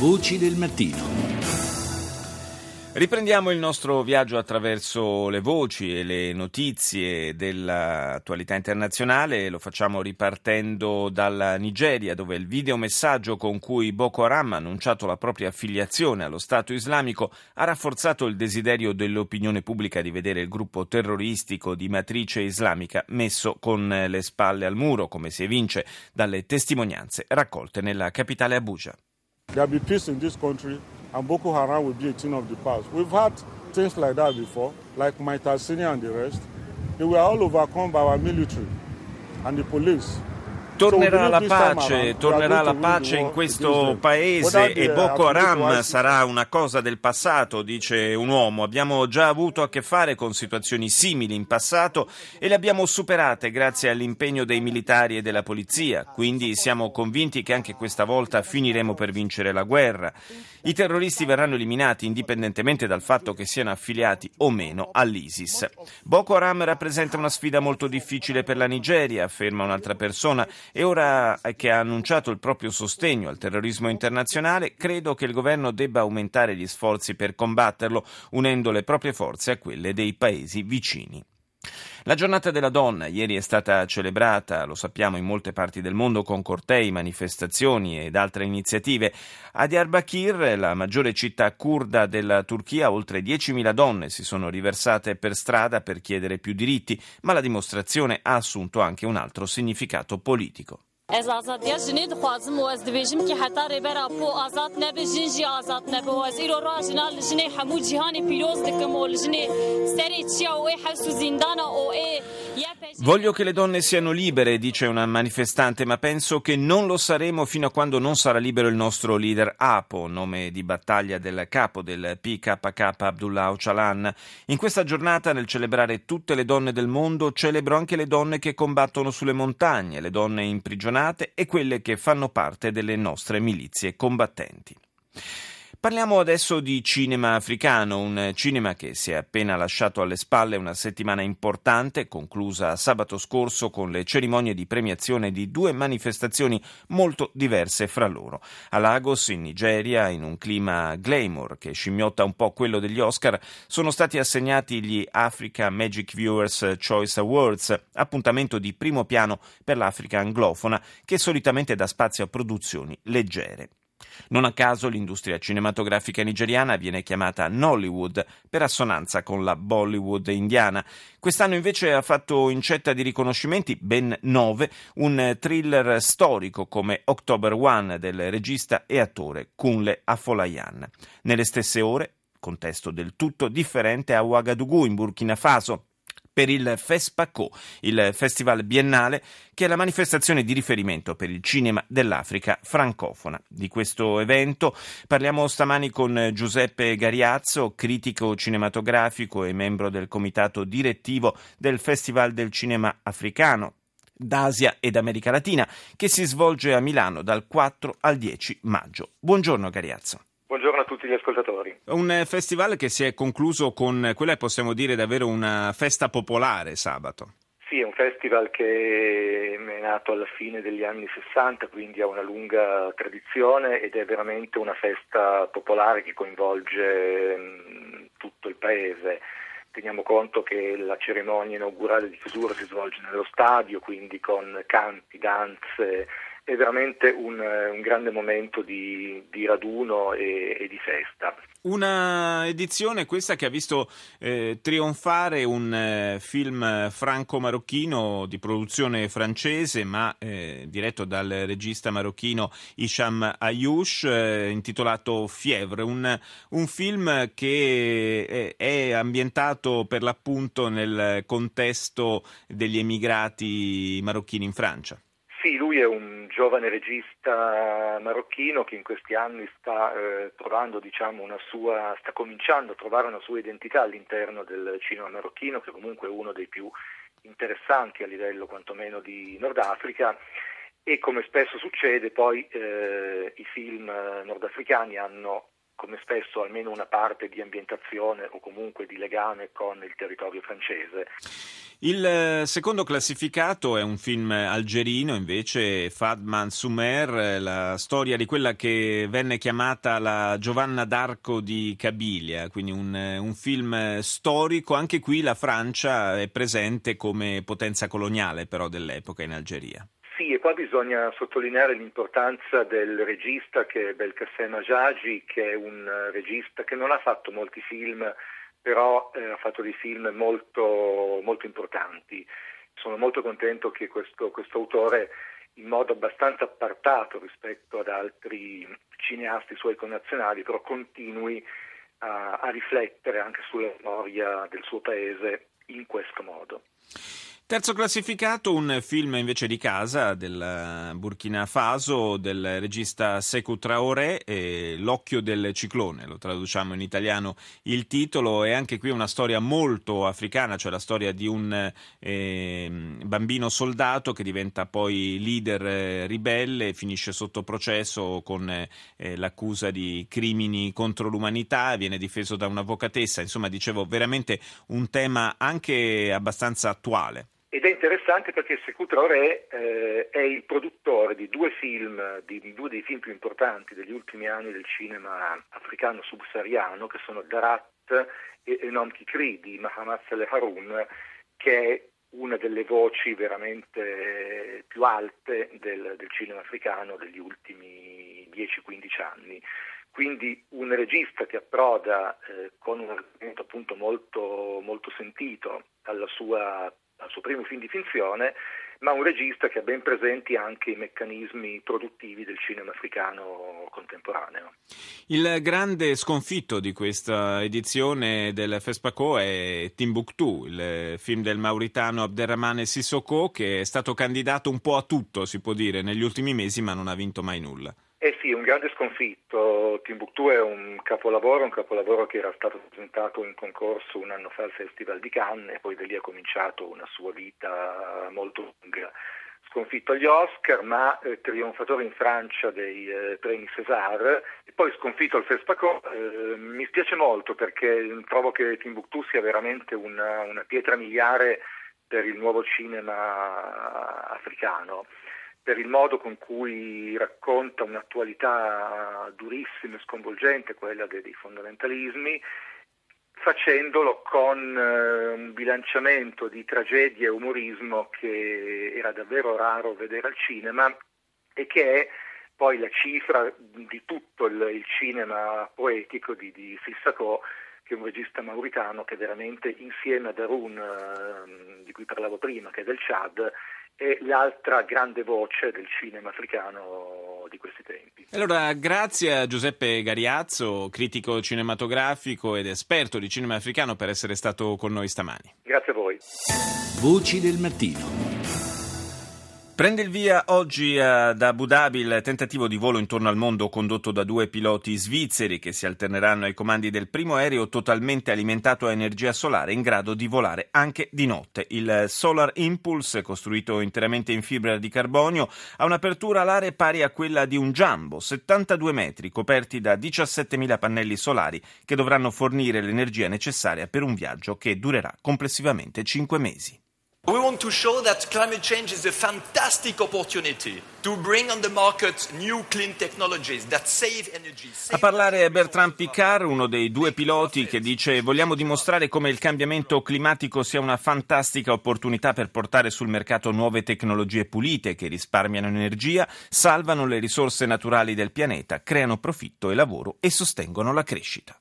Voci del mattino. Riprendiamo il nostro viaggio attraverso le voci e le notizie dell'attualità internazionale. Lo facciamo ripartendo dalla Nigeria, dove il videomessaggio con cui Boko Haram ha annunciato la propria affiliazione allo Stato islamico ha rafforzato il desiderio dell'opinione pubblica di vedere il gruppo terroristico di matrice islamica messo con le spalle al muro, come si evince dalle testimonianze raccolte nella capitale Abuja. There will be peace in this country and Boko Haram will be a thing of the past. We've had things like that before, like Maitasini and the rest. They were all overcome by our military and the police. Tornerà la pace, tornerà la pace in questo paese e Boko Haram sarà una cosa del passato, dice un uomo. Abbiamo già avuto a che fare con situazioni simili in passato e le abbiamo superate grazie all'impegno dei militari e della polizia. Quindi siamo convinti che anche questa volta finiremo per vincere la guerra. I terroristi verranno eliminati indipendentemente dal fatto che siano affiliati o meno all'ISIS. Boko Haram rappresenta una sfida molto difficile per la Nigeria, afferma un'altra persona e ora che ha annunciato il proprio sostegno al terrorismo internazionale, credo che il governo debba aumentare gli sforzi per combatterlo, unendo le proprie forze a quelle dei paesi vicini. La giornata della donna ieri è stata celebrata, lo sappiamo, in molte parti del mondo con cortei, manifestazioni ed altre iniziative. A Diyarbakir, la maggiore città kurda della Turchia, oltre 10.000 donne si sono riversate per strada per chiedere più diritti, ma la dimostrazione ha assunto anche un altro significato politico. Ez azadiya jinê dixwazim û ez dibêjim ki heta rêbera po azad nebe jin jî azad nebe û ez îro ra jina li jinê hemû cîhanê pîroz dikim û li jinê serê çiya û ê hews û zîndana û ê Voglio che le donne siano libere, dice una manifestante, ma penso che non lo saremo fino a quando non sarà libero il nostro leader Apo, nome di battaglia del capo del PKK Abdullah Öcalan. In questa giornata, nel celebrare tutte le donne del mondo, celebro anche le donne che combattono sulle montagne, le donne imprigionate e quelle che fanno parte delle nostre milizie combattenti. Parliamo adesso di cinema africano, un cinema che si è appena lasciato alle spalle una settimana importante, conclusa sabato scorso con le cerimonie di premiazione di due manifestazioni molto diverse fra loro. A Lagos, in Nigeria, in un clima glamour che scimmiotta un po' quello degli Oscar, sono stati assegnati gli Africa Magic Viewers Choice Awards, appuntamento di primo piano per l'Africa anglofona che solitamente dà spazio a produzioni leggere. Non a caso l'industria cinematografica nigeriana viene chiamata Nollywood per assonanza con la Bollywood indiana. Quest'anno invece ha fatto incetta di riconoscimenti, ben nove, un thriller storico come October One del regista e attore Kunle Afolayan. Nelle stesse ore, contesto del tutto differente a Ouagadougou in Burkina Faso per il FESPACO, il festival biennale che è la manifestazione di riferimento per il cinema dell'Africa francofona. Di questo evento parliamo stamani con Giuseppe Gariazzo, critico cinematografico e membro del comitato direttivo del Festival del Cinema Africano d'Asia ed America Latina che si svolge a Milano dal 4 al 10 maggio. Buongiorno Gariazzo. Tutti gli ascoltatori. Un festival che si è concluso con quella che possiamo dire davvero una festa popolare sabato. Sì, è un festival che è nato alla fine degli anni 60, quindi ha una lunga tradizione ed è veramente una festa popolare che coinvolge mm, tutto il paese. Teniamo conto che la cerimonia inaugurale di chiusura si svolge nello stadio, quindi con canti, danze è veramente un, un grande momento di, di raduno e, e, di festa. Una edizione questa che ha visto eh, trionfare un eh, film franco-marocchino di produzione francese ma eh, diretto dal regista marocchino Isham Ayouch eh, intitolato Fievre, un, un film che è ambientato per l'appunto nel contesto degli emigrati marocchini in Francia. Sì, lui è un giovane regista marocchino che in questi anni sta eh, diciamo, sua, sta cominciando a trovare una sua identità all'interno del cinema marocchino, che comunque è uno dei più interessanti a livello quantomeno di Nord Africa e come spesso succede poi eh, i film nordafricani hanno come spesso almeno una parte di ambientazione o comunque di legame con il territorio francese. Il eh, secondo classificato è un film algerino, invece, Fadman Sumer, la storia di quella che venne chiamata la Giovanna d'Arco di Cabilia, quindi un, eh, un film storico. Anche qui la Francia è presente come potenza coloniale però dell'epoca in Algeria. Sì, e poi bisogna sottolineare l'importanza del regista che è Belkacem Ajagi, che è un regista che non ha fatto molti film però eh, ha fatto dei film molto, molto, importanti. Sono molto contento che questo, questo autore in modo abbastanza appartato rispetto ad altri cineasti suoi connazionali, però continui a, a riflettere anche sulla storia del suo paese in questo modo. Terzo classificato, un film invece di casa del Burkina Faso del regista Sekou Traoré, L'occhio del ciclone, lo traduciamo in italiano il titolo, è anche qui una storia molto africana, cioè la storia di un eh, bambino soldato che diventa poi leader eh, ribelle, finisce sotto processo con eh, l'accusa di crimini contro l'umanità, viene difeso da un'avvocatessa, insomma dicevo veramente un tema anche abbastanza attuale. Ed è interessante perché Sekou Traoré eh, è il produttore di due film, di, di, due dei film più importanti degli ultimi anni del cinema africano subsahariano, che sono Darat e Enom Kikri di Mahamat Saleh Haroun, che è una delle voci veramente più alte del, del cinema africano degli ultimi 10-15 anni. Quindi un regista che approda eh, con un argomento appunto molto, molto sentito alla sua suo primo film di finzione, ma un regista che ha ben presenti anche i meccanismi produttivi del cinema africano contemporaneo. Il grande sconfitto di questa edizione del FESPACO è Timbuktu, il film del mauritano Abderrahmane Sissoko che è stato candidato un po' a tutto, si può dire, negli ultimi mesi ma non ha vinto mai nulla. Un grande sconfitto. Timbuktu è un capolavoro, un capolavoro che era stato presentato in concorso un anno fa al Festival di Cannes e poi da lì ha cominciato una sua vita molto lunga. Sconfitto agli Oscar, ma eh, trionfatore in Francia dei eh, premi César e poi sconfitto al FESPACO. Eh, mi spiace molto perché trovo che Timbuktu sia veramente una, una pietra miliare per il nuovo cinema africano per il modo con cui racconta un'attualità durissima e sconvolgente, quella dei, fondamentalismi, facendolo con eh, un bilanciamento di tragedia e umorismo che era davvero raro vedere al cinema e che è poi la cifra di tutto il, cinema poetico di, di Sissako, che è un regista mauritano che veramente insieme a Darun, eh, di cui parlavo prima, che è del Chad, è l'altra grande voce del cinema africano di questi tempi. Allora, grazie a Giuseppe Gariazzo, critico cinematografico ed esperto di cinema africano, per essere stato con noi stamani. Grazie a voi. Voci del mattino. Prende il via oggi ad Abu Dhabi il tentativo di volo intorno al mondo condotto da due piloti svizzeri che si alterneranno ai comandi del primo aereo totalmente alimentato a energia solare in grado di volare anche di notte. Il Solar Impulse, costruito interamente in fibra di carbonio, ha un'apertura alare pari a quella di un jumbo, 72 metri, coperti da 17.000 pannelli solari che dovranno fornire l'energia necessaria per un viaggio che durerà complessivamente 5 mesi. We want to show that climate change is a fantastic opportunity to bring on the market new clean technologies that save energy. A parlare è Bertrand Picard, uno dei due piloti che dice vogliamo dimostrare come il cambiamento climatico sia una fantastica opportunità per portare sul mercato nuove tecnologie pulite che risparmiano energia, salvano le risorse naturali del pianeta, creano profitto e lavoro e sostengono la crescita.